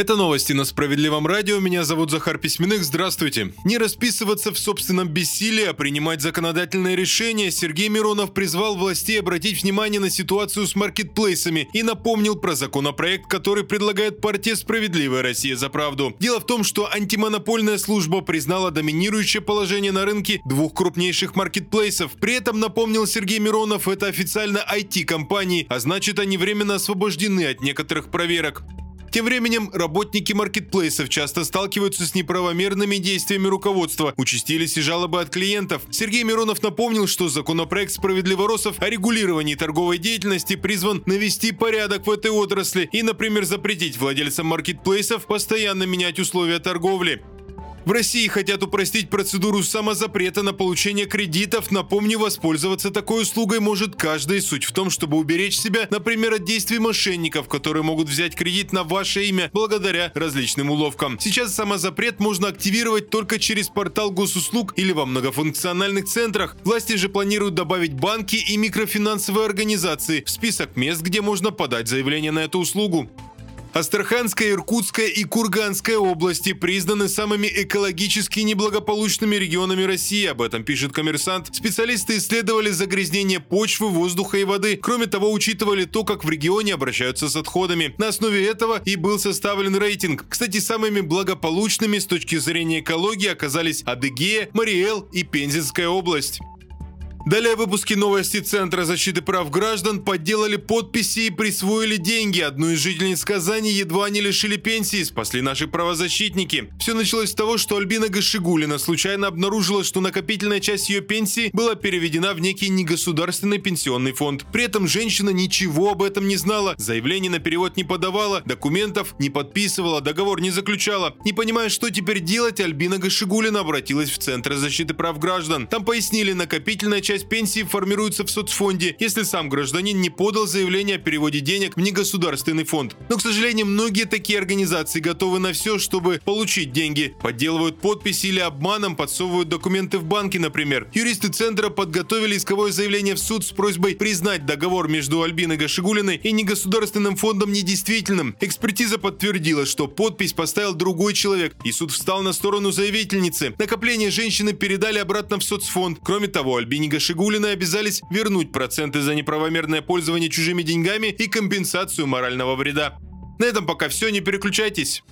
Это новости на Справедливом радио. Меня зовут Захар Письменных. Здравствуйте. Не расписываться в собственном бессилии, а принимать законодательные решения, Сергей Миронов призвал властей обратить внимание на ситуацию с маркетплейсами и напомнил про законопроект, который предлагает партия «Справедливая Россия за правду». Дело в том, что антимонопольная служба признала доминирующее положение на рынке двух крупнейших маркетплейсов. При этом, напомнил Сергей Миронов, это официально IT-компании, а значит они временно освобождены от некоторых проверок. Тем временем работники маркетплейсов часто сталкиваются с неправомерными действиями руководства. Участились и жалобы от клиентов. Сергей Миронов напомнил, что законопроект «Справедливоросов» о регулировании торговой деятельности призван навести порядок в этой отрасли и, например, запретить владельцам маркетплейсов постоянно менять условия торговли. В России хотят упростить процедуру самозапрета на получение кредитов. Напомню, воспользоваться такой услугой может каждый. Суть в том, чтобы уберечь себя, например, от действий мошенников, которые могут взять кредит на ваше имя благодаря различным уловкам. Сейчас самозапрет можно активировать только через портал госуслуг или во многофункциональных центрах. Власти же планируют добавить банки и микрофинансовые организации в список мест, где можно подать заявление на эту услугу. Астраханская, Иркутская и Курганская области признаны самыми экологически неблагополучными регионами России. Об этом пишет коммерсант. Специалисты исследовали загрязнение почвы, воздуха и воды. Кроме того, учитывали то, как в регионе обращаются с отходами. На основе этого и был составлен рейтинг. Кстати, самыми благополучными с точки зрения экологии оказались Адыгея, Мариэл и Пензенская область. Далее выпуски новости Центра защиты прав граждан подделали подписи и присвоили деньги. Одну из жительниц Казани едва не лишили пенсии, спасли наши правозащитники. Все началось с того, что Альбина Гашигулина случайно обнаружила, что накопительная часть ее пенсии была переведена в некий негосударственный пенсионный фонд. При этом женщина ничего об этом не знала, заявление на перевод не подавала, документов не подписывала, договор не заключала. Не понимая, что теперь делать, Альбина Гашигулина обратилась в Центр защиты прав граждан. Там пояснили, накопительная часть пенсии формируется в соцфонде, если сам гражданин не подал заявление о переводе денег в негосударственный фонд. Но, к сожалению, многие такие организации готовы на все, чтобы получить деньги. Подделывают подписи или обманом подсовывают документы в банки, например. Юристы центра подготовили исковое заявление в суд с просьбой признать договор между Альбиной Гашигулиной и негосударственным фондом недействительным. Экспертиза подтвердила, что подпись поставил другой человек, и суд встал на сторону заявительницы. Накопление женщины передали обратно в соцфонд. Кроме того, Альбине Шигулины обязались вернуть проценты за неправомерное пользование чужими деньгами и компенсацию морального вреда. На этом пока все, не переключайтесь.